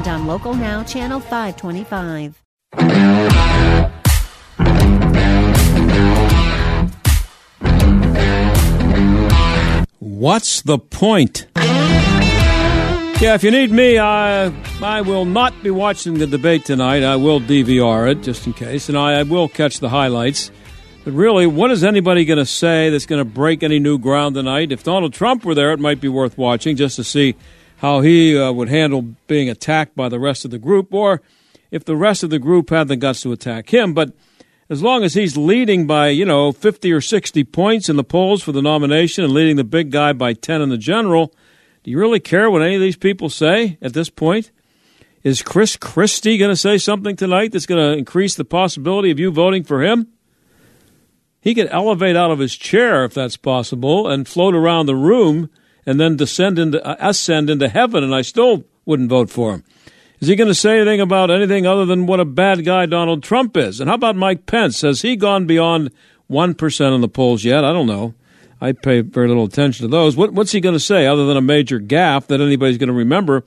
and on Local Now, Channel 525. What's the point? Yeah, if you need me, I I will not be watching the debate tonight. I will DVR it just in case, and I, I will catch the highlights. But really, what is anybody going to say that's going to break any new ground tonight? If Donald Trump were there, it might be worth watching just to see how he uh, would handle being attacked by the rest of the group, or if the rest of the group had the guts to attack him. But as long as he's leading by, you know, 50 or 60 points in the polls for the nomination and leading the big guy by 10 in the general, do you really care what any of these people say at this point? Is Chris Christie going to say something tonight that's going to increase the possibility of you voting for him? He could elevate out of his chair if that's possible and float around the room and then descend into uh, ascend into heaven, and I still wouldn't vote for him. Is he going to say anything about anything other than what a bad guy Donald Trump is? And how about Mike Pence? Has he gone beyond one percent in the polls yet? I don't know. I pay very little attention to those. What, what's he going to say other than a major gaffe that anybody's going to remember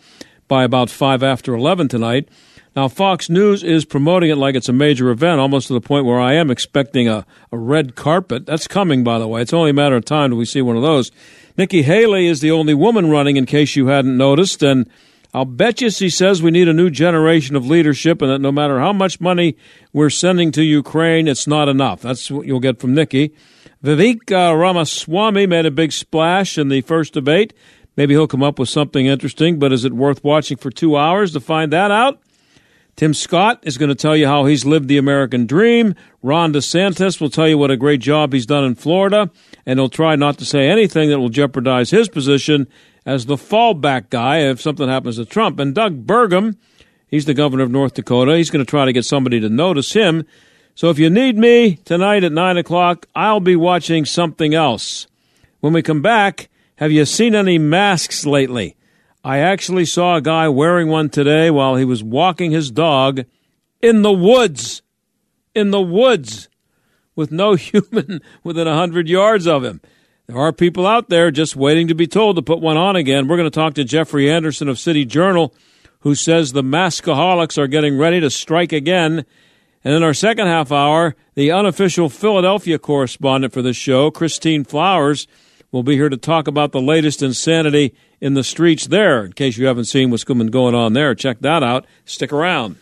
by about five after eleven tonight? Now, Fox News is promoting it like it's a major event, almost to the point where I am expecting a, a red carpet. That's coming, by the way. It's only a matter of time till we see one of those. Nikki Haley is the only woman running, in case you hadn't noticed. And I'll bet you she says we need a new generation of leadership and that no matter how much money we're sending to Ukraine, it's not enough. That's what you'll get from Nikki. Vivek Ramaswamy made a big splash in the first debate. Maybe he'll come up with something interesting, but is it worth watching for two hours to find that out? Tim Scott is going to tell you how he's lived the American dream. Ron DeSantis will tell you what a great job he's done in Florida, and he'll try not to say anything that will jeopardize his position as the fallback guy if something happens to Trump. And Doug Burgum, he's the governor of North Dakota. He's going to try to get somebody to notice him. So if you need me tonight at 9 o'clock, I'll be watching something else. When we come back, have you seen any masks lately? I actually saw a guy wearing one today while he was walking his dog in the woods. In the woods. With no human within a hundred yards of him. There are people out there just waiting to be told to put one on again. We're going to talk to Jeffrey Anderson of City Journal, who says the maskaholics are getting ready to strike again. And in our second half hour, the unofficial Philadelphia correspondent for this show, Christine Flowers, will be here to talk about the latest insanity in the streets there. In case you haven't seen what's going on there, check that out. Stick around.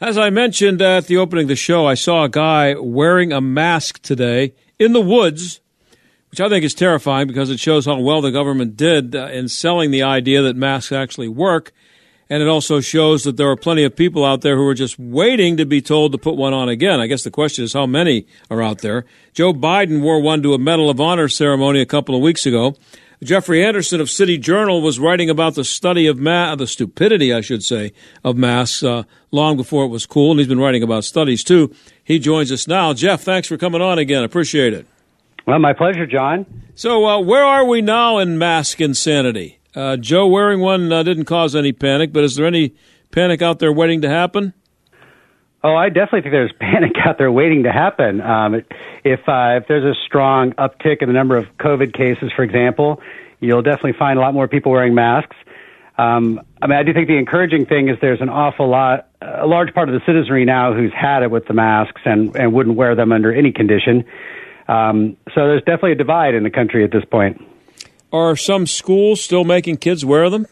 As I mentioned at the opening of the show, I saw a guy wearing a mask today in the woods, which I think is terrifying because it shows how well the government did uh, in selling the idea that masks actually work. And it also shows that there are plenty of people out there who are just waiting to be told to put one on again. I guess the question is how many are out there. Joe Biden wore one to a Medal of Honor ceremony a couple of weeks ago. Jeffrey Anderson of City Journal was writing about the study of ma- the stupidity, I should say, of masks uh, long before it was cool, and he's been writing about studies too. He joins us now. Jeff, thanks for coming on again. Appreciate it. Well, my pleasure, John. So, uh, where are we now in mask insanity? Uh, Joe wearing one uh, didn't cause any panic, but is there any panic out there waiting to happen? Oh, I definitely think there's panic out there waiting to happen. Um, if uh, if there's a strong uptick in the number of COVID cases, for example, you'll definitely find a lot more people wearing masks. Um, I mean, I do think the encouraging thing is there's an awful lot, a large part of the citizenry now who's had it with the masks and and wouldn't wear them under any condition. Um, so there's definitely a divide in the country at this point. Are some schools still making kids wear them?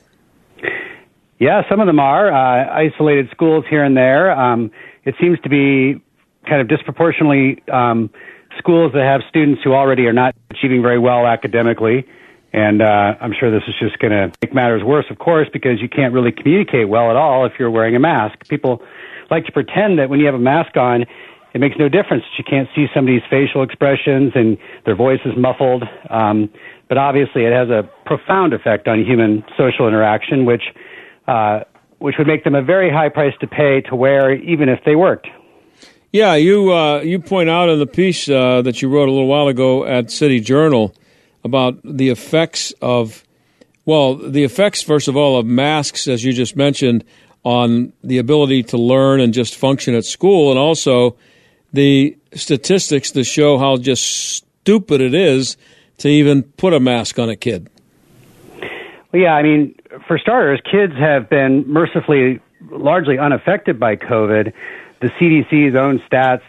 Yeah, some of them are. Uh, isolated schools here and there. Um, it seems to be kind of disproportionately um, schools that have students who already are not achieving very well academically. And uh, I'm sure this is just going to make matters worse, of course, because you can't really communicate well at all if you're wearing a mask. People like to pretend that when you have a mask on, it makes no difference. You can't see somebody's facial expressions and their voice is muffled. Um, but obviously it has a profound effect on human social interaction, which uh, which would make them a very high price to pay to wear, even if they worked. Yeah, you uh, you point out in the piece uh, that you wrote a little while ago at City Journal about the effects of, well, the effects first of all of masks, as you just mentioned, on the ability to learn and just function at school, and also the statistics to show how just stupid it is to even put a mask on a kid. Well, yeah, I mean, for starters, kids have been mercifully largely unaffected by COVID. The CDC's own stats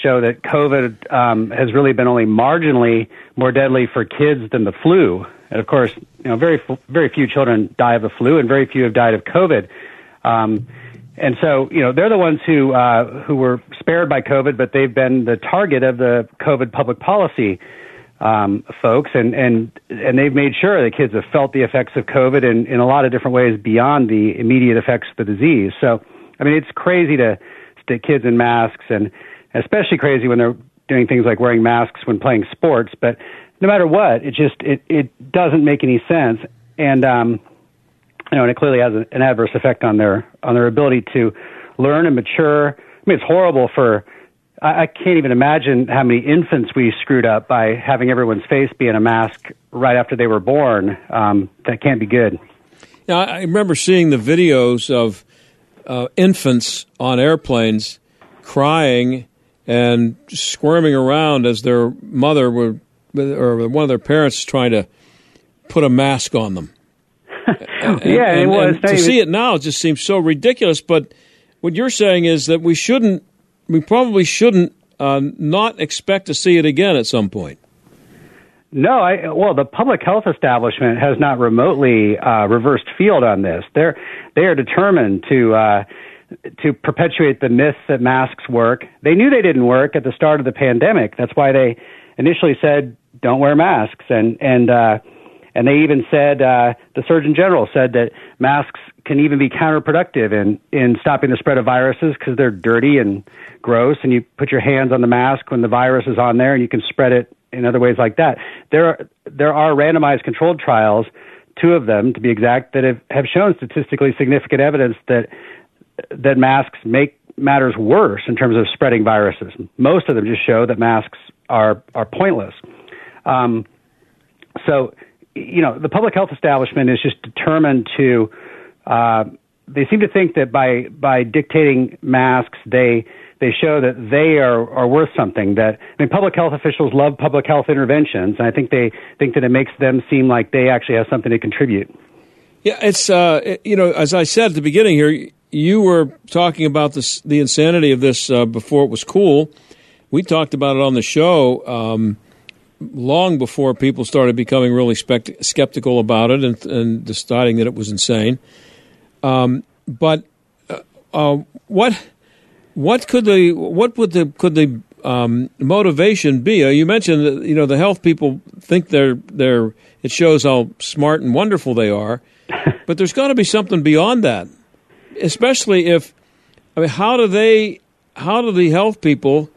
show that COVID um, has really been only marginally more deadly for kids than the flu. And of course, you know, very very few children die of the flu, and very few have died of COVID. Um, and so, you know, they're the ones who uh, who were spared by COVID, but they've been the target of the COVID public policy um, folks, and and and they've made sure that kids have felt the effects of COVID in in a lot of different ways beyond the immediate effects of the disease. So, I mean, it's crazy to stick kids in masks, and especially crazy when they're doing things like wearing masks when playing sports. But no matter what, it just it it doesn't make any sense, and um, you know, and it clearly has an adverse effect on their on their ability to learn and mature. I mean, it's horrible for. I, I can't even imagine how many infants we screwed up by having everyone's face be in a mask right after they were born. Um, that can't be good. Yeah, I remember seeing the videos of uh, infants on airplanes crying and squirming around as their mother would, or one of their parents trying to put a mask on them. and, yeah, and, it was. to see it now just seems so ridiculous. But what you're saying is that we shouldn't, we probably shouldn't uh, not expect to see it again at some point. No, I, well, the public health establishment has not remotely uh, reversed field on this. They're they are determined to uh, to perpetuate the myth that masks work. They knew they didn't work at the start of the pandemic. That's why they initially said don't wear masks, and and uh, and they even said, uh, the Surgeon General said that masks can even be counterproductive in, in stopping the spread of viruses because they're dirty and gross, and you put your hands on the mask when the virus is on there, and you can spread it in other ways like that. There are, there are randomized controlled trials, two of them to be exact, that have, have shown statistically significant evidence that, that masks make matters worse in terms of spreading viruses. Most of them just show that masks are, are pointless. Um, so you know, the public health establishment is just determined to. Uh, they seem to think that by by dictating masks, they they show that they are are worth something. That I mean, public health officials love public health interventions, and I think they think that it makes them seem like they actually have something to contribute. Yeah, it's uh, you know, as I said at the beginning here, you were talking about this the insanity of this uh, before it was cool. We talked about it on the show. Um, long before people started becoming really spect- skeptical about it and, and, deciding that it was insane. Um, but uh, uh, what what could the what would the could the um, motivation be? Uh, you mentioned that you know the health people think they're they're it shows how smart and wonderful they are, but there's got to be something beyond that, especially if I mean how do they how do the health people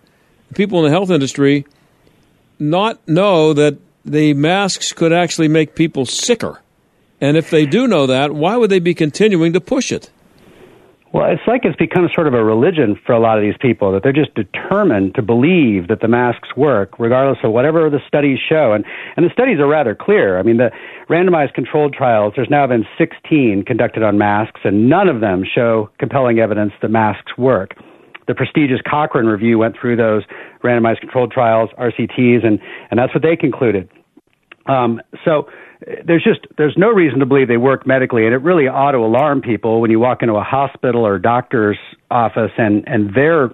people in the health industry not know that the masks could actually make people sicker? And if they do know that, why would they be continuing to push it? Well, it's like it's become sort of a religion for a lot of these people that they're just determined to believe that the masks work, regardless of whatever the studies show. And, and the studies are rather clear. I mean, the randomized controlled trials, there's now been 16 conducted on masks, and none of them show compelling evidence that masks work the prestigious Cochrane review went through those randomized controlled trials, RCTs, and, and that's what they concluded. Um, so there's just there's no reason to believe they work medically, and it really ought to alarm people when you walk into a hospital or a doctor's office and and they're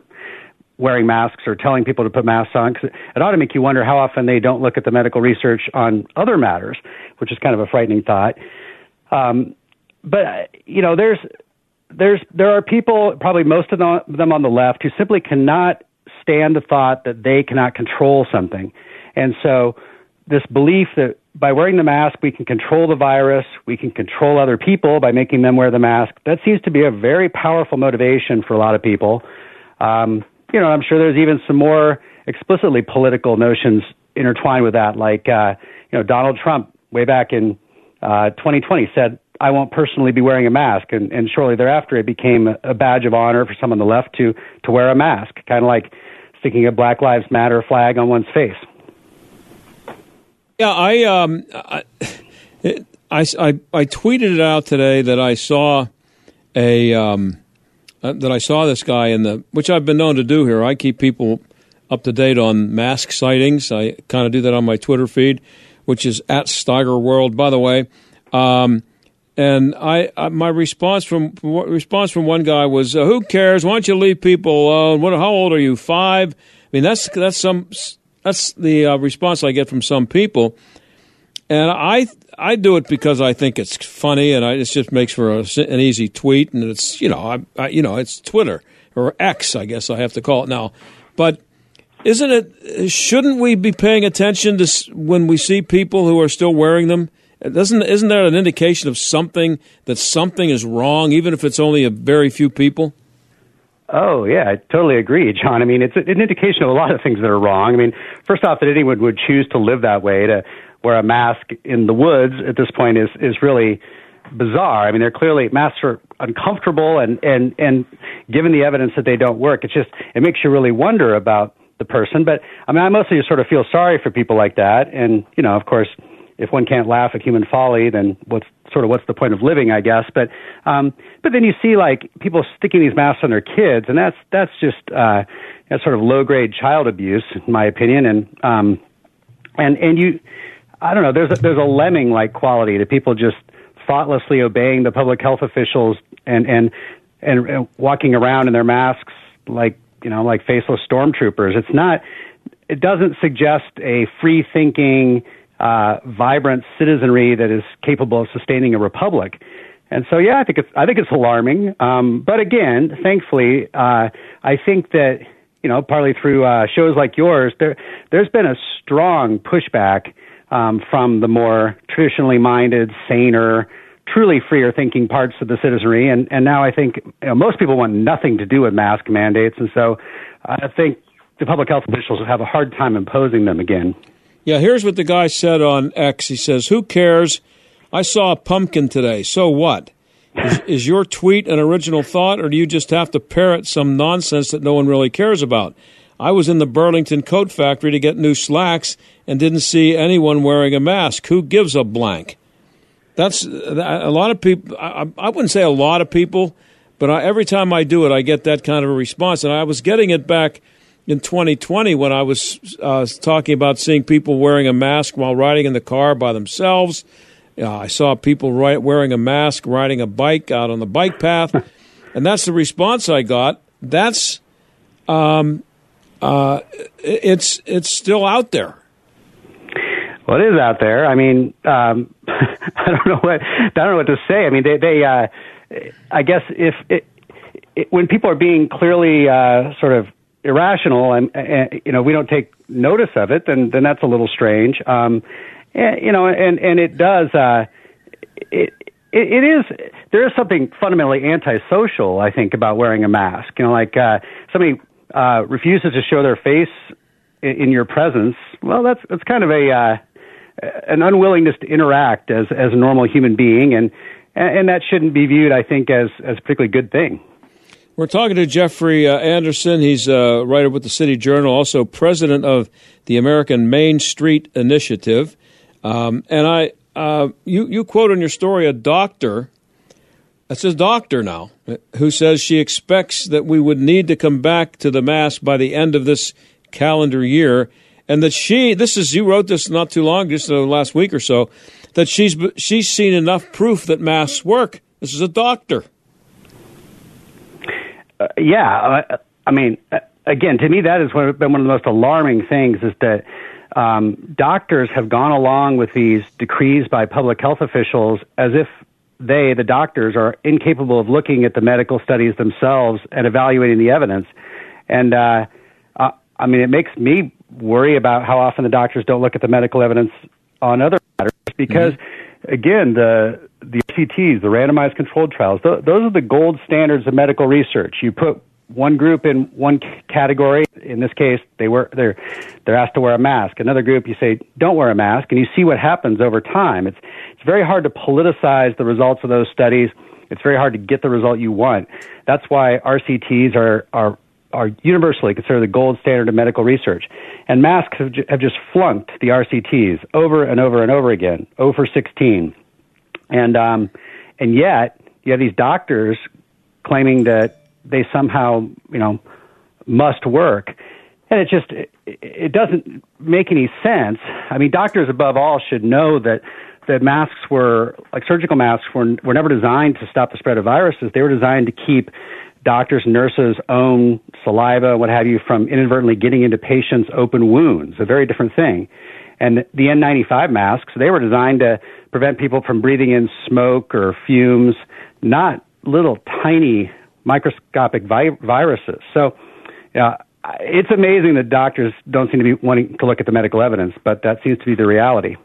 wearing masks or telling people to put masks on. Cause it ought to make you wonder how often they don't look at the medical research on other matters, which is kind of a frightening thought. Um, but you know, there's there's there are people, probably most of them on the left, who simply cannot stand the thought that they cannot control something, and so this belief that by wearing the mask we can control the virus, we can control other people by making them wear the mask. That seems to be a very powerful motivation for a lot of people. Um, you know, I'm sure there's even some more explicitly political notions intertwined with that, like uh, you know Donald Trump way back in uh, 2020 said, I won't personally be wearing a mask. And, and shortly thereafter, it became a badge of honor for some on the left to, to wear a mask, kind of like sticking a Black Lives Matter flag on one's face. Yeah, I, um, I, I, I, I, tweeted it out today that I saw a um, uh, that I saw this guy in the which I've been known to do here. I keep people up to date on mask sightings. I kind of do that on my Twitter feed, which is at Steiger World, by the way. Um, and I, I, my response from response from one guy was, uh, "Who cares? Why don't you leave people alone? What? How old are you? Five? I mean, that's that's some that's the uh, response I get from some people, and I I do it because I think it's funny and I, it just makes for a, an easy tweet, and it's you know I, I you know it's Twitter or X, I guess I have to call it now, but isn't it? Shouldn't we be paying attention to when we see people who are still wearing them? Doesn't isn't that an indication of something that something is wrong, even if it's only a very few people? Oh yeah, I totally agree, John. I mean, it's an indication of a lot of things that are wrong. I mean, first off, that anyone would choose to live that way to wear a mask in the woods at this point is is really bizarre. I mean, they're clearly masks are uncomfortable, and and and given the evidence that they don't work, it's just it makes you really wonder about the person. But I mean, I mostly just sort of feel sorry for people like that, and you know, of course if one can't laugh at human folly, then what's sort of what's the point of living, I guess. But um, but then you see like people sticking these masks on their kids, and that's that's just uh, that's sort of low grade child abuse, in my opinion. And um, and and you, I don't know. There's a, there's a lemming like quality to people just thoughtlessly obeying the public health officials and and and, and walking around in their masks like you know like faceless stormtroopers. It's not. It doesn't suggest a free thinking uh, vibrant citizenry that is capable of sustaining a republic. And so, yeah, I think it's I think it's alarming. Um, but again, thankfully, uh, I think that you know, partly through uh, shows like yours, there there's been a strong pushback um, from the more traditionally minded, saner, truly freer thinking parts of the citizenry. And and now I think you know, most people want nothing to do with mask mandates, and so I think the public health officials will have a hard time imposing them again. Yeah, here's what the guy said on X. He says, Who cares? I saw a pumpkin today. So what? Is, is, your tweet an original thought, or do you just have to parrot some nonsense that no one really cares about? I was in the Burlington Coat Factory to get new slacks and didn't see anyone wearing a mask. Who gives a blank? That's a lot of people. I, I wouldn't say a lot of people, but I, every time I do it, I get that kind of a response. And I was getting it back in 2020 when I was uh, talking about seeing people wearing a mask while riding in the car by themselves. Uh, I saw people wearing a mask riding a bike out on the bike path, and that's the response I got. That's um, uh, it's it's still out there. Well, it is out there. I mean, um, I don't know what I don't know what to say. I mean, they they uh, I guess if it, it, when people are being clearly uh, sort of irrational and, and you know we don't take notice of it, then then that's a little strange. Um, and, you know, and and it does. Uh, it, it, it is there is something fundamentally antisocial, I think, about wearing a mask. You know, like uh, somebody uh, refuses to show their face in, in your presence. Well, that's that's kind of a uh, an unwillingness to interact as as a normal human being, and and that shouldn't be viewed, I think, as as a particularly good thing. We're talking to Jeffrey uh, Anderson. He's a writer with the City Journal, also president of the American Main Street Initiative. Um, and I, uh, you, you quote in your story a doctor, that's a doctor now, who says she expects that we would need to come back to the mask by the end of this calendar year. And that she, this is, you wrote this not too long, just the last week or so, that she's, she's seen enough proof that masks work. This is a doctor. Uh, yeah, uh, I mean, uh, again, to me, that has been one of the most alarming things is that um, doctors have gone along with these decrees by public health officials as if they, the doctors, are incapable of looking at the medical studies themselves and evaluating the evidence. And uh, uh, I mean, it makes me worry about how often the doctors don't look at the medical evidence on other matters because, mm-hmm. again, the the RCTs, the randomized controlled trials, th- those are the gold standards of medical research. You put one group in one category. In this case, they were they're they're asked to wear a mask. Another group, you say don't wear a mask, and you see what happens over time. It's it's very hard to politicize the results of those studies. It's very hard to get the result you want. That's why RCTs are are are universally considered the gold standard of medical research. And masks have, have just flunked the RCTs over and over and over again, oh over 16. And um, and yet you have these doctors claiming that they somehow, you know, must work. And it just it, it doesn't make any sense. I mean, doctors above all should know that that masks were like surgical masks were were never designed to stop the spread of viruses. They were designed to keep doctors, nurses' own saliva, what have you, from inadvertently getting into patients' open wounds. A very different thing. And the N95 masks, they were designed to prevent people from breathing in smoke or fumes, not little tiny microscopic vi- viruses. So, uh, it's amazing that doctors don't seem to be wanting to look at the medical evidence, but that seems to be the reality.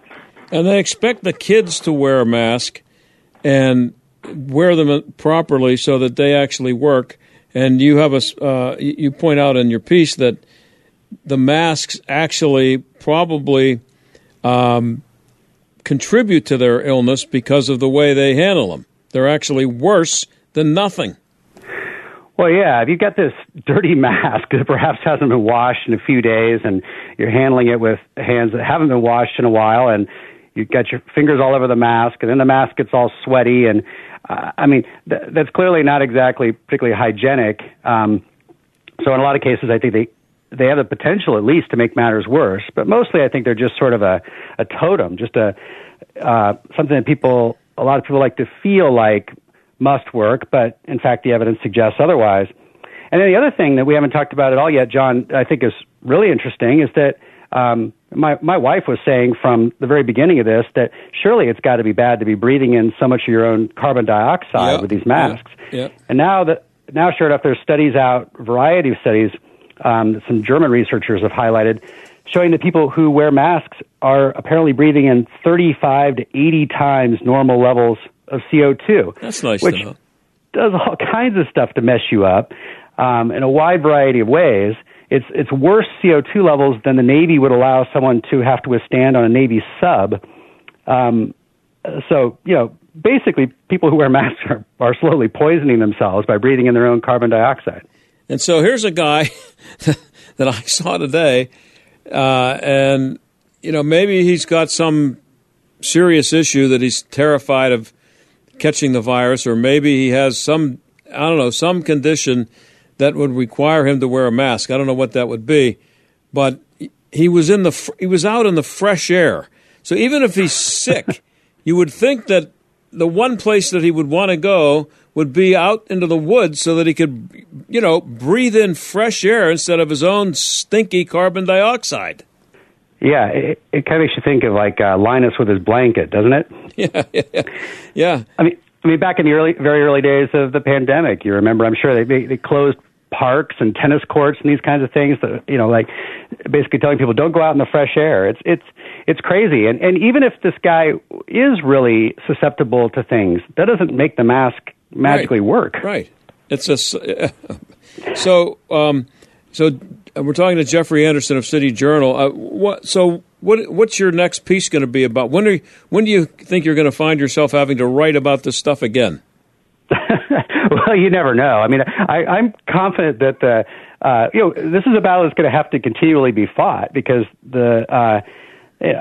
And they expect the kids to wear a mask and wear them properly so that they actually work. And you have a uh, you point out in your piece that the masks actually probably um, contribute to their illness because of the way they handle them. They're actually worse than nothing. Well, yeah, if you've got this dirty mask that perhaps hasn't been washed in a few days and you're handling it with hands that haven't been washed in a while and you've got your fingers all over the mask and then the mask gets all sweaty and uh, I mean, th- that's clearly not exactly particularly hygienic. Um, so in a lot of cases, I think they they have the potential at least to make matters worse. But mostly, I think they're just sort of a a totem, just a uh, something that people a lot of people like to feel like must work, but in fact, the evidence suggests otherwise. And then the other thing that we haven't talked about at all yet, John, I think is really interesting, is that um, my my wife was saying from the very beginning of this that surely it's got to be bad to be breathing in so much of your own carbon dioxide yep. with these masks. Yep. Yep. And now that now, sure enough, there's studies out, a variety of studies um, some German researchers have highlighted, showing that people who wear masks are apparently breathing in 35 to 80 times normal levels of CO2. That's nice which does all kinds of stuff to mess you up um, in a wide variety of ways it's it's worse CO2 levels than the Navy would allow someone to have to withstand on a Navy sub. Um, so you know, basically, people who wear masks are, are slowly poisoning themselves by breathing in their own carbon dioxide. And so here's a guy that I saw today, uh, and you know maybe he's got some serious issue that he's terrified of catching the virus, or maybe he has some I don't know some condition that would require him to wear a mask. I don't know what that would be, but he was in the he was out in the fresh air. So even if he's sick, you would think that the one place that he would want to go would be out into the woods so that he could, you know, breathe in fresh air instead of his own stinky carbon dioxide. Yeah, it, it kind of makes you think of like uh, Linus with his blanket, doesn't it? Yeah, yeah, yeah. I mean, I mean, back in the early, very early days of the pandemic, you remember? I'm sure they they, they closed parks and tennis courts and these kinds of things that you know like basically telling people don't go out in the fresh air. It's it's it's crazy. And and even if this guy is really susceptible to things that doesn't make the mask magically right. work. Right. It's a so um so we're talking to Jeffrey Anderson of City Journal. Uh, what so what what's your next piece going to be about? When are you, when do you think you're going to find yourself having to write about this stuff again well, you never know. I mean, I, I'm confident that the uh, you know this is a battle that's going to have to continually be fought because the uh,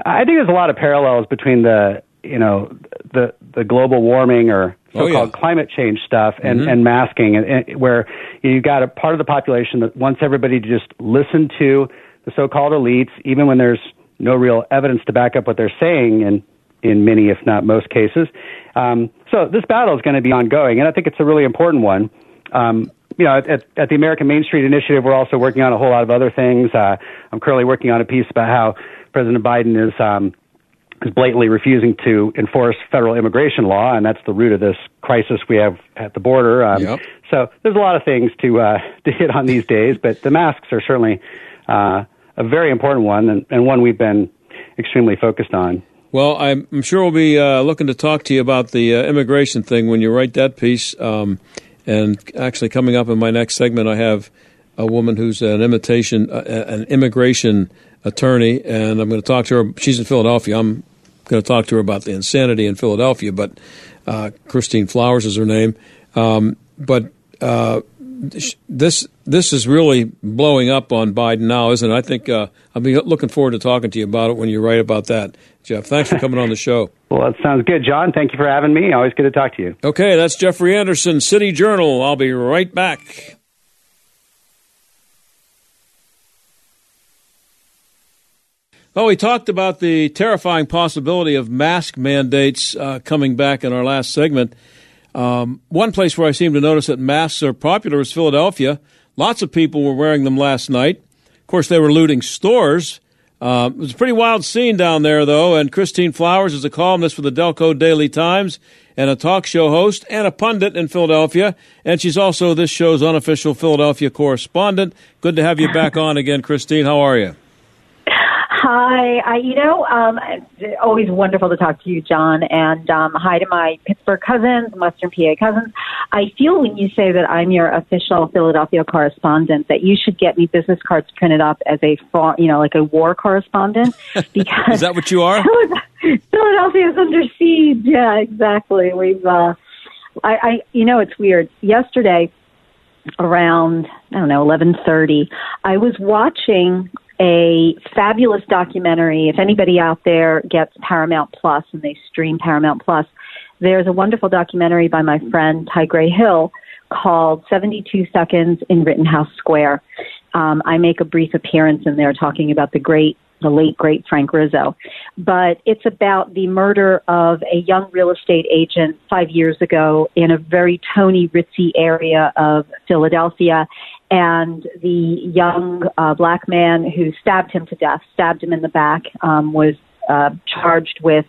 I think there's a lot of parallels between the you know the the global warming or so-called oh, yeah. climate change stuff and, mm-hmm. and masking, and, and where you've got a part of the population that wants everybody to just listen to the so-called elites, even when there's no real evidence to back up what they're saying, and in many, if not most cases. Um, so this battle is going to be ongoing, and I think it's a really important one. Um, you know, at, at the American Main Street Initiative, we're also working on a whole lot of other things. Uh, I'm currently working on a piece about how President Biden is um, is blatantly refusing to enforce federal immigration law, and that's the root of this crisis we have at the border. Um, yep. So there's a lot of things to uh, to hit on these days, but the masks are certainly uh, a very important one, and, and one we've been extremely focused on. Well, I'm, sure we'll be uh, looking to talk to you about the uh, immigration thing when you write that piece. Um, And actually, coming up in my next segment, I have a woman who's an imitation, uh, an immigration attorney, and I'm going to talk to her. She's in Philadelphia. I'm going to talk to her about the insanity in Philadelphia, but uh, Christine Flowers is her name. Um, but uh, this this is really blowing up on Biden now, isn't it? I think uh, I'll be looking forward to talking to you about it when you write about that, Jeff. Thanks for coming on the show. well, that sounds good, John. Thank you for having me. Always good to talk to you. Okay, that's Jeffrey Anderson, City Journal. I'll be right back. Well, we talked about the terrifying possibility of mask mandates uh, coming back in our last segment. Um, one place where I seem to notice that masks are popular is Philadelphia. Lots of people were wearing them last night. Of course, they were looting stores. Uh, it was a pretty wild scene down there, though. And Christine Flowers is a columnist for the Delco Daily Times and a talk show host and a pundit in Philadelphia. And she's also this show's unofficial Philadelphia correspondent. Good to have you back on again, Christine. How are you? Hi, I, you know, um, always wonderful to talk to you, John, and um, hi to my Pittsburgh cousins, Western PA cousins. I feel when you say that I'm your official Philadelphia correspondent that you should get me business cards printed up as a, you know, like a war correspondent. Because is that what you are? Philadelphia is under siege. Yeah, exactly. We've, uh, I, I, you know, it's weird. Yesterday, around I don't know eleven thirty, I was watching a fabulous documentary. If anybody out there gets Paramount Plus and they stream Paramount Plus, there's a wonderful documentary by my friend Tigre Hill called 72 Seconds in Rittenhouse Square. Um, I make a brief appearance in there talking about the great, the late great Frank Rizzo. But it's about the murder of a young real estate agent five years ago in a very Tony ritzy area of Philadelphia and the young uh, black man who stabbed him to death, stabbed him in the back, um, was uh, charged with.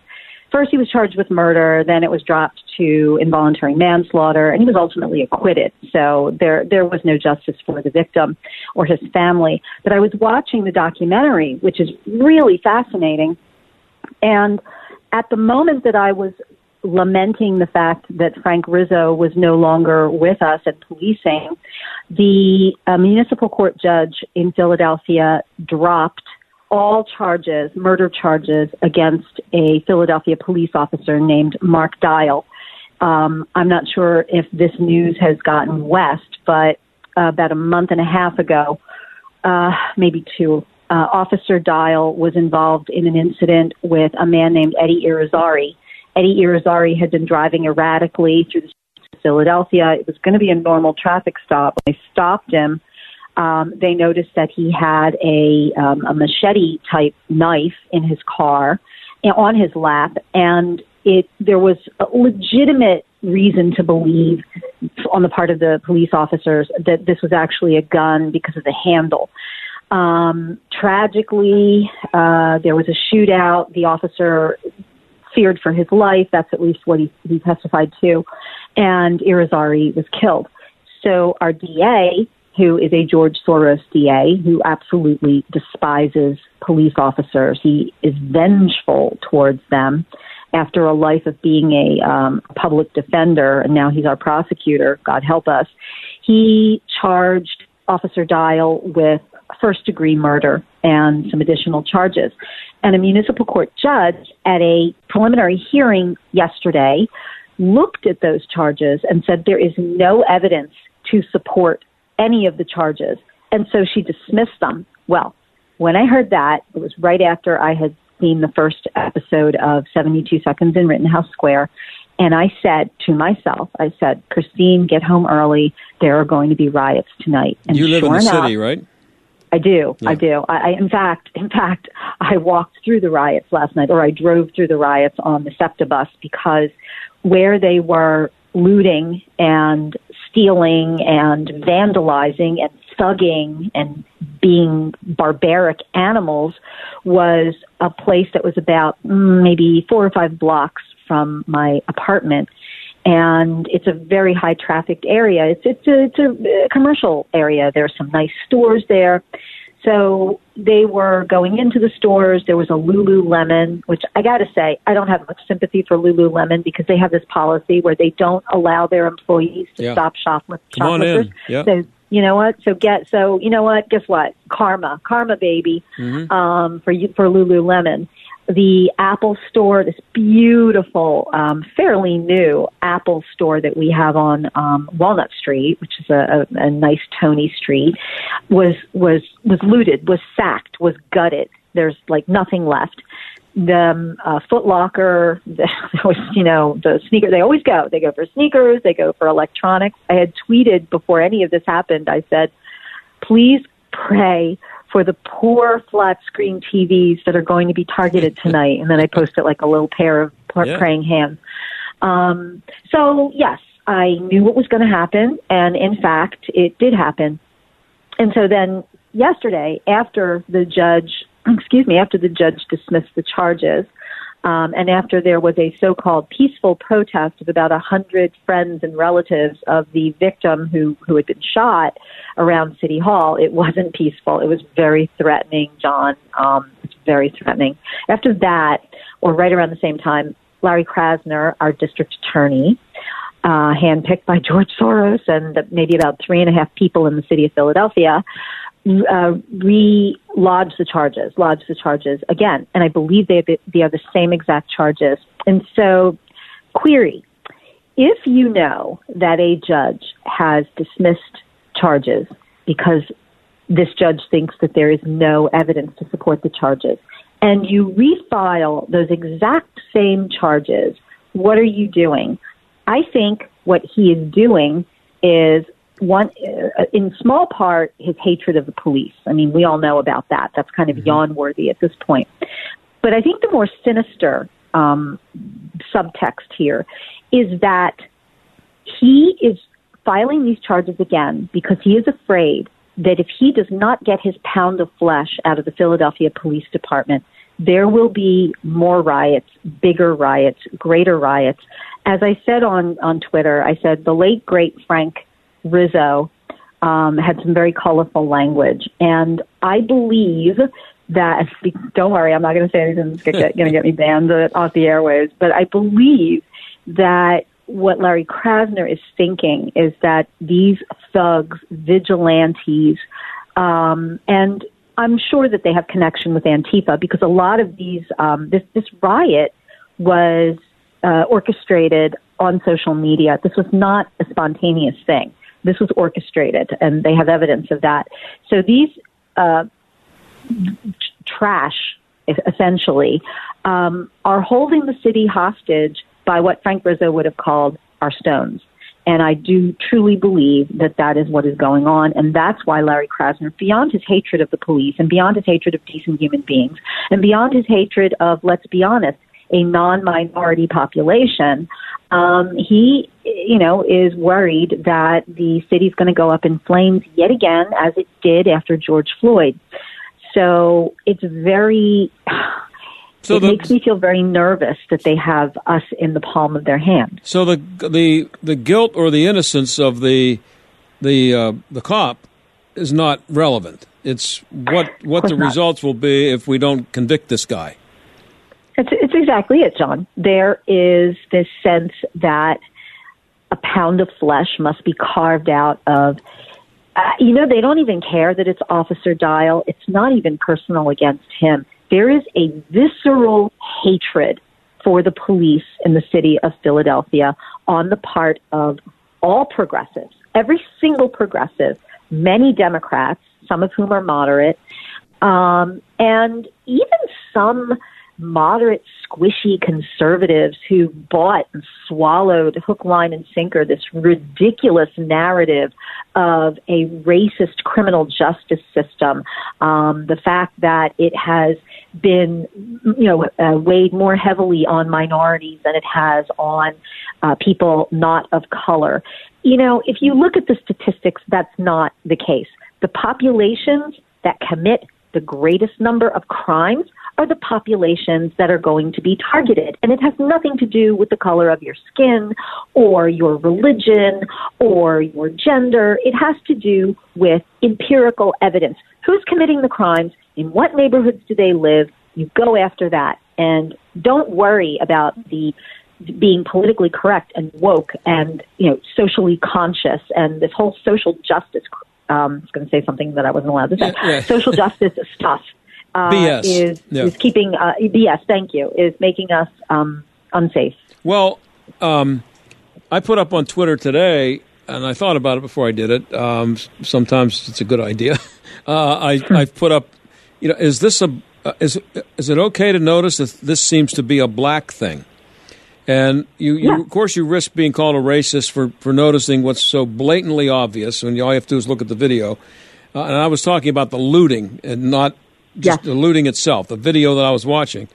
First, he was charged with murder. Then it was dropped to involuntary manslaughter, and he was ultimately acquitted. So there, there was no justice for the victim or his family. But I was watching the documentary, which is really fascinating, and at the moment that I was lamenting the fact that Frank Rizzo was no longer with us at policing, the uh, municipal court judge in Philadelphia dropped all charges, murder charges, against a Philadelphia police officer named Mark Dial. Um, I'm not sure if this news has gotten west, but uh, about a month and a half ago, uh, maybe two, uh, Officer Dial was involved in an incident with a man named Eddie Irizarry Eddie Irizarry had been driving erratically through the Philadelphia. It was going to be a normal traffic stop. When they stopped him, um, they noticed that he had a, um, a machete type knife in his car on his lap, and it there was a legitimate reason to believe on the part of the police officers that this was actually a gun because of the handle. Um, tragically, uh, there was a shootout. The officer feared for his life. That's at least what he, he testified to. And Irizarry was killed. So our DA, who is a George Soros DA, who absolutely despises police officers, he is vengeful towards them after a life of being a um, public defender, and now he's our prosecutor, God help us. He charged Officer Dial with first degree murder and some additional charges. And a municipal court judge at a preliminary hearing yesterday looked at those charges and said there is no evidence to support any of the charges. And so she dismissed them. Well, when I heard that, it was right after I had seen the first episode of 72 Seconds in Rittenhouse Square. And I said to myself, I said, Christine, get home early. There are going to be riots tonight. And you live sure in the enough, city, right? I do. Yeah. I do. I, I, in fact, in fact, I walked through the riots last night, or I drove through the riots on the SEPTA bus because where they were looting and stealing and vandalizing and thugging and being barbaric animals was a place that was about mm, maybe four or five blocks from my apartment and it's a very high trafficked area. It's it's a, it's a commercial area. There's some nice stores there. So they were going into the stores. There was a Lululemon, which I got to say, I don't have much sympathy for Lululemon because they have this policy where they don't allow their employees to Yeah. stop shoplift- Come on in. shoplifters. Yeah. So you know what? So get so you know what? Guess what? Karma, karma, baby, Mm-hmm. um, for you for Lululemon. The Apple store, this beautiful, um, fairly new Apple store that we have on um, Walnut Street, which is a, a, a nice Tony Street, was was was looted, was sacked, was gutted. There's like nothing left. The um, uh, Foot Locker, the, was you know the sneaker. They always go. They go for sneakers. They go for electronics. I had tweeted before any of this happened. I said, please pray for the poor flat screen TVs that are going to be targeted tonight. And then I posted like a little pair of Yeah. praying hands. Um, so yes, I knew what was going to happen, and in fact, it did happen. And so then yesterday, after the judge, excuse me, after the judge dismissed the charges, um, and after there was a so-called peaceful protest of about a hundred friends and relatives of the victim who who had been shot around City Hall, it wasn't peaceful. It was very threatening, John. Um, it's very threatening. After that, or right around the same time, Larry Krasner, our district attorney, uh, handpicked by George Soros and maybe about three and a half people in the city of Philadelphia, uh, re-lodged the charges, lodge the charges again. And I believe they, they are the same exact charges. And so, query, if you know that a judge has dismissed charges because this judge thinks that there is no evidence to support the charges, and you refile those exact same charges, what are you doing? I think what he is doing is one, uh, in small part, his hatred of the police. I mean, we all know about that. That's kind of yawn worthy at this point. But I think the more sinister um, subtext here is that he is filing these charges again because he is afraid that if he does not get his pound of flesh out of the Philadelphia Police Department, there will be more riots, bigger riots, greater riots. As I said on, on Twitter, I said the late, great Frank Rizzo um, had some very colorful language. And I believe that, don't worry, I'm not going to say anything that's going to get me banned off the airwaves, but I believe that what Larry Krasner is thinking is that these thugs, vigilantes, um, and I'm sure that they have connection with Antifa because a lot of these, um, this, this riot was uh, orchestrated on social media. This was not a spontaneous thing. This was orchestrated, and they have evidence of that. So these uh, trash, essentially, um, are holding the city hostage by what Frank Rizzo would have called our stones. And I do truly believe that that is what is going on. And that's why Larry Krasner, beyond his hatred of the police and beyond his hatred of decent human beings and beyond his hatred of, let's be honest, a non-minority population, um, he, you know, is worried that the city's going to go up in flames yet again, as it did after George Floyd. So it's very. So it the- makes me feel very nervous that they have us in the palm of their hand. So the the the guilt or the innocence of the the uh, the cop is not relevant. It's what what the not. results will be if we don't convict this guy. It's, it's exactly it, John. There is this sense that a pound of flesh must be carved out of. Uh, you know, they don't even care that it's Officer Dial. It's not even personal against him. There is a visceral hatred for the police in the city of Philadelphia on the part of all progressives, every single progressive, many Democrats, some of whom are moderate, um, and even some moderate, squishy conservatives who bought and swallowed hook, line, and sinker this ridiculous narrative of a racist criminal justice system. Um, the fact that it has been, you know, uh, weighed more heavily on minorities than it has on uh, people not of color. You know, if you look at the statistics, that's not the case. The populations that commit the greatest number of crimes are the populations that are going to be targeted. And it has nothing to do with the color of your skin or your religion or your gender. It has to do with empirical evidence. Who's committing the crimes? In what neighborhoods do they live? You go after that. And don't worry about the being politically correct and woke and you know socially conscious and this whole social justice um, I was going to say something that I wasn't allowed to say. Yeah, yeah. Social justice stuff uh, BS. is yeah. is keeping uh, BS. Thank you. Is making us um, unsafe. Well, um, I put up on Twitter today, and I thought about it before I did it. Um, sometimes it's a good idea. Uh, I I put up, you know, is this a uh, is is it okay to notice that this seems to be a black thing? And you, you Yeah. of course, you risk being called a racist for, for noticing what's so blatantly obvious, and all you have to do is look at the video. Uh, and I was talking about the looting and not just Yes. the looting itself, the video that I was watching.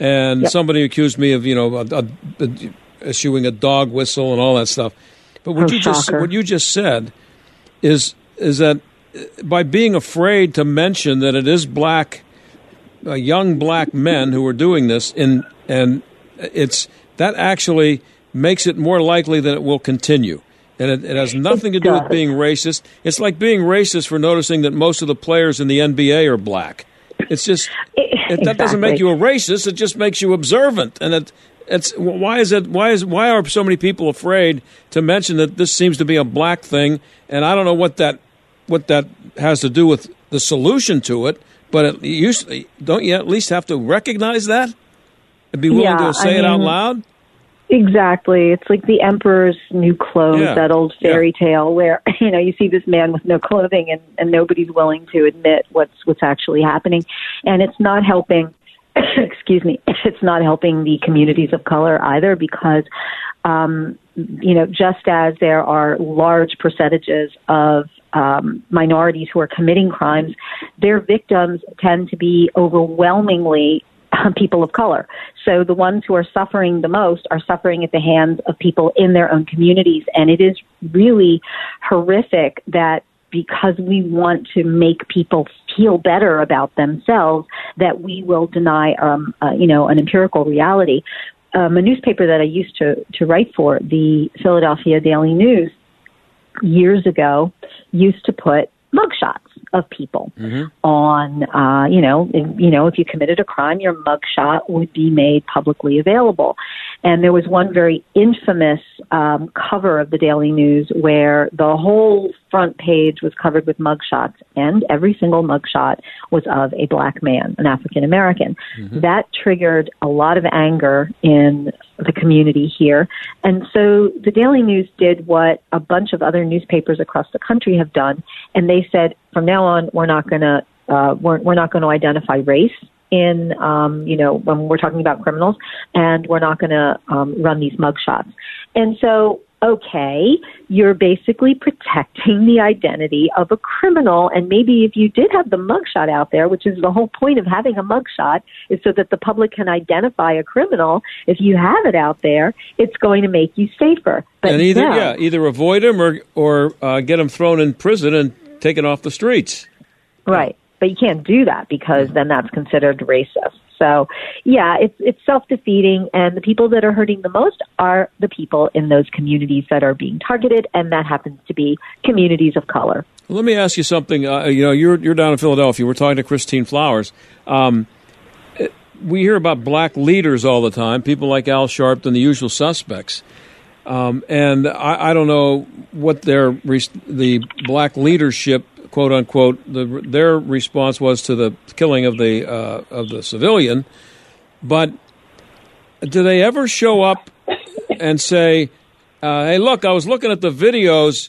And Yep. somebody accused me of, you know, a, a, a- issuing a dog whistle and all that stuff. But what Oh, you just what you just said is is that uh, by being afraid to mention that it is black uh, young black men who are doing this, and and it's that actually makes it more likely that it will continue. And it, it has nothing to do with being racist. It's like being racist for noticing that most of the players in the NBA are black. It's just it, that doesn't make you a racist. It just makes you observant. And it, it's why is it why is why are so many people afraid to mention that this seems to be a black thing? And I don't know what that what that has to do with the solution to it. But it, you s- don't you at least have to recognize that and be willing Yeah, to say I it out mean- loud? Exactly. It's like the emperor's new clothes, Yeah, that old fairy tale where, you know, you see this man with no clothing and, and nobody's willing to admit what's what's actually happening. And it's not helping excuse me, it's not helping the communities of color either because um, you know, just as there are large percentages of um, minorities who are committing crimes, their victims tend to be overwhelmingly people of color. So the ones who are suffering the most are suffering at the hands of people in their own communities. And it is really horrific that because we want to make people feel better about themselves, that we will deny, um, uh, you know, an empirical reality. Um, a newspaper that I used to, to write for, the Philadelphia Daily News, years ago, used to put mugshots of people on, uh, you know, if, you know, if you committed a crime, your mugshot would be made publicly available. And there was one very infamous um, cover of the Daily News where the whole front page was covered with mugshots, and every single mugshot was of a black man, an African American. That triggered a lot of anger in the community here. And so the Daily News did what a bunch of other newspapers across the country have done, and they said, from now on, we're not going to uh, we're, we're not going to identify race in um, you know when we're talking about criminals, and we're not going to um, run these mugshots. And so, okay, you're basically protecting the identity of a criminal, and maybe if you did have the mugshot out there, which is the whole point of having a mugshot, is so that the public can identify a criminal. If you have it out there, it's going to make you safer. But and either no. yeah, either avoid him or or uh, get him thrown in prison and taken off the streets. Right. But you can't do that because then that's considered racist. So, yeah, it's it's self-defeating and the people that are hurting the most are the people in those communities that are being targeted and that happens to be communities of color. Let me ask you something. Uh, you know, you're you're down in Philadelphia. We're talking to Christine Flowers. Um, eh, we hear about black leaders all the time, people like Al Sharpton, the usual suspects. Um, and I, I don't know what their the black leadership, quote unquote, the, their response was to the killing of the uh, of the civilian. But do they ever show up and say, uh, "Hey, look, I was looking at the videos.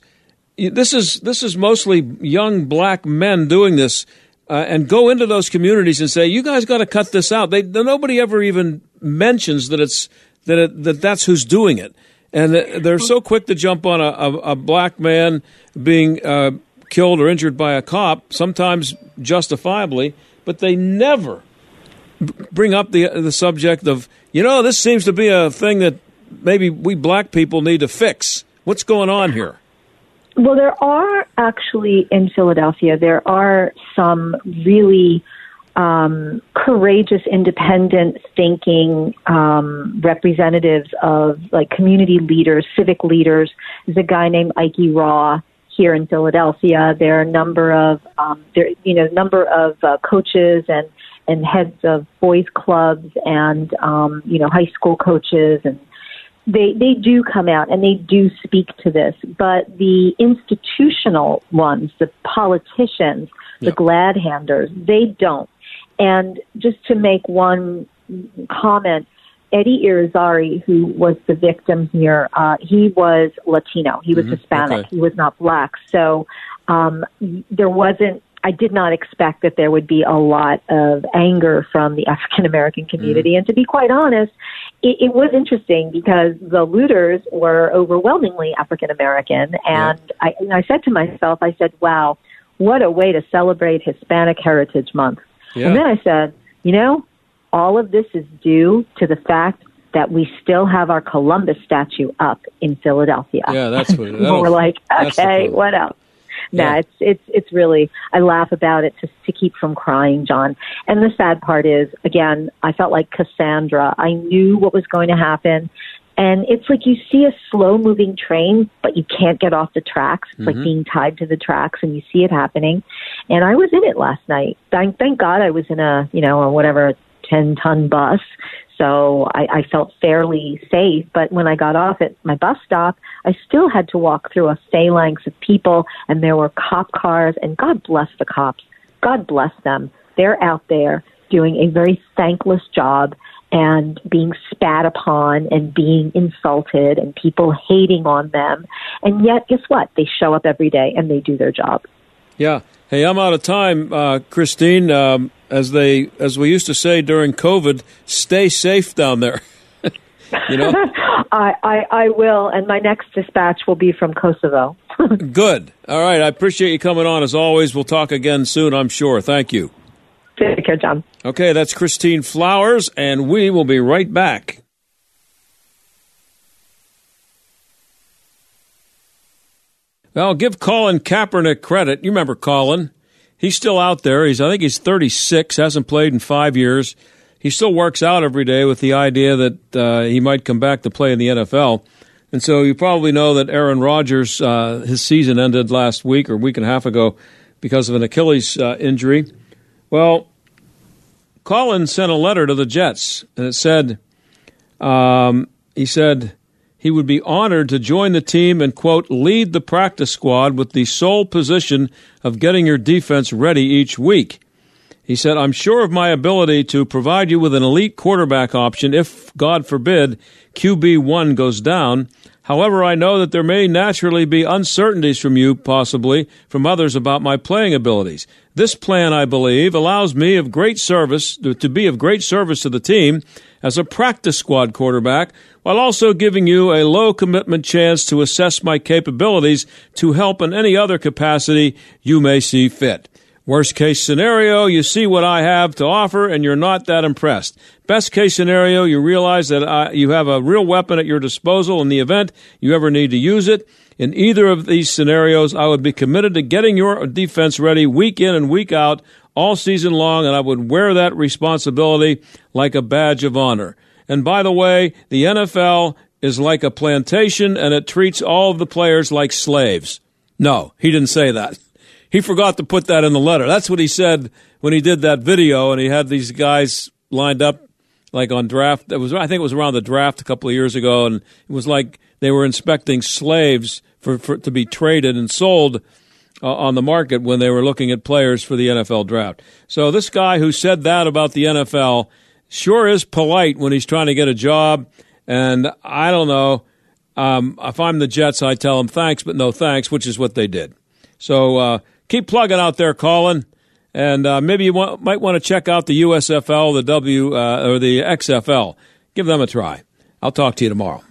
This is this is mostly young black men doing this." Uh, and go into those communities and say, "You guys got to cut this out." They, nobody ever even mentions that it's that it, that that's who's doing it, and they're so quick to jump on a, a, a black man being uh, killed or injured by a cop, sometimes justifiably, but they never bring up the the subject of you know this seems to be a thing that maybe we black people need to fix. What's going on here? Well, there are actually in Philadelphia, there are some really um, courageous, independent thinking um, representatives of like community leaders, civic leaders. There's a guy named Ike Raw here in Philadelphia. There are a number of um, there, you know, number of uh, coaches and and heads of boys clubs and um, you know high school coaches and they they do come out and they do speak to this, but the institutional ones, the politicians, the glad handers, they don't. And just to make one comment, Eddie Irizarry, who was the victim here, uh, he was Latino. He was mm-hmm. Hispanic. Okay. He was not black. So um, there wasn't. I did not expect that there would be a lot of anger from the African American community. Mm-hmm. And to be quite honest, it, it was interesting because the looters were overwhelmingly African American. And yeah. I, and I said to myself, I said, wow, what a way to celebrate Hispanic Heritage Month. Yeah. And then I said, you know, all of this is due to the fact that we still have our Columbus statue up in Philadelphia. Yeah, that's what. we're like, okay, what else? Yeah. Nah, it's it's it's really I laugh about it to to keep from crying, John. And the sad part is, again, I felt like Cassandra. I knew what was going to happen, and it's like you see a slow moving train, but you can't get off the tracks. It's mm-hmm. like being tied to the tracks and you see it happening. And I was in it last night. Thank, thank God I was in a, you know, a whatever 10 ton bus. So I, I felt fairly safe. But when I got off at my bus stop, I still had to walk through a phalanx of people and there were cop cars and God bless the cops. God bless them. They're out there doing a very thankless job and being spat upon and being insulted and people hating on them. And yet, guess what? They show up every day and they do their job. Yeah. Hey, I'm out of time, uh, Christine. Um, as they, as we used to say during COVID, stay safe down there. you know, I, I, I will, and my next dispatch will be from Kosovo. Good. All right. I appreciate you coming on as always. We'll talk again soon. I'm sure. Thank you. Take care, John. Okay, that's Christine Flowers, and we will be right back. Well, give Colin Kaepernick credit. You remember Colin. He's still out there. He's I think he's 36, hasn't played in 5 years. He still works out every day with the idea that uh, he might come back to play in the NFL. And so you probably know that Aaron Rodgers, uh, his season ended last week or week and a half ago because of an Achilles uh, injury. Well, Colin sent a letter to the Jets, and it said, um, he said he would be honored to join the team and, quote, lead the practice squad with the sole position of getting your defense ready each week. He said, I'm sure of my ability to provide you with an elite quarterback option if, God forbid, QB1 goes down. However, I know that there may naturally be uncertainties from you, possibly from others, about my playing abilities. This plan, I believe, allows me of great service to be of great service to the team as a practice squad quarterback, while also giving you a low commitment chance to assess my capabilities to help in any other capacity you may see fit. Worst case scenario, you see what I have to offer and you're not that impressed. Best case scenario, you realize that you have a real weapon at your disposal in the event you ever need to use it. In either of these scenarios, I would be committed to getting your defense ready week in and week out all season long, and I would wear that responsibility like a badge of honor. And by the way, the NFL is like a plantation and it treats all of the players like slaves. No, he didn't say that. He forgot to put that in the letter. That's what he said when he did that video and he had these guys lined up like on draft. It was I think it was around the draft a couple of years ago, and it was like they were inspecting slaves for, for to be traded and sold uh, on the market when they were looking at players for the NFL draft. So this guy who said that about the NFL sure is polite when he's trying to get a job. And I don't know. Um, if I'm the Jets, I tell them thanks, but no thanks, which is what they did. So uh, keep plugging out there, Colin. And uh, maybe you want, might want to check out the USFL, the W, uh, or the XFL. Give them a try. I'll talk to you tomorrow.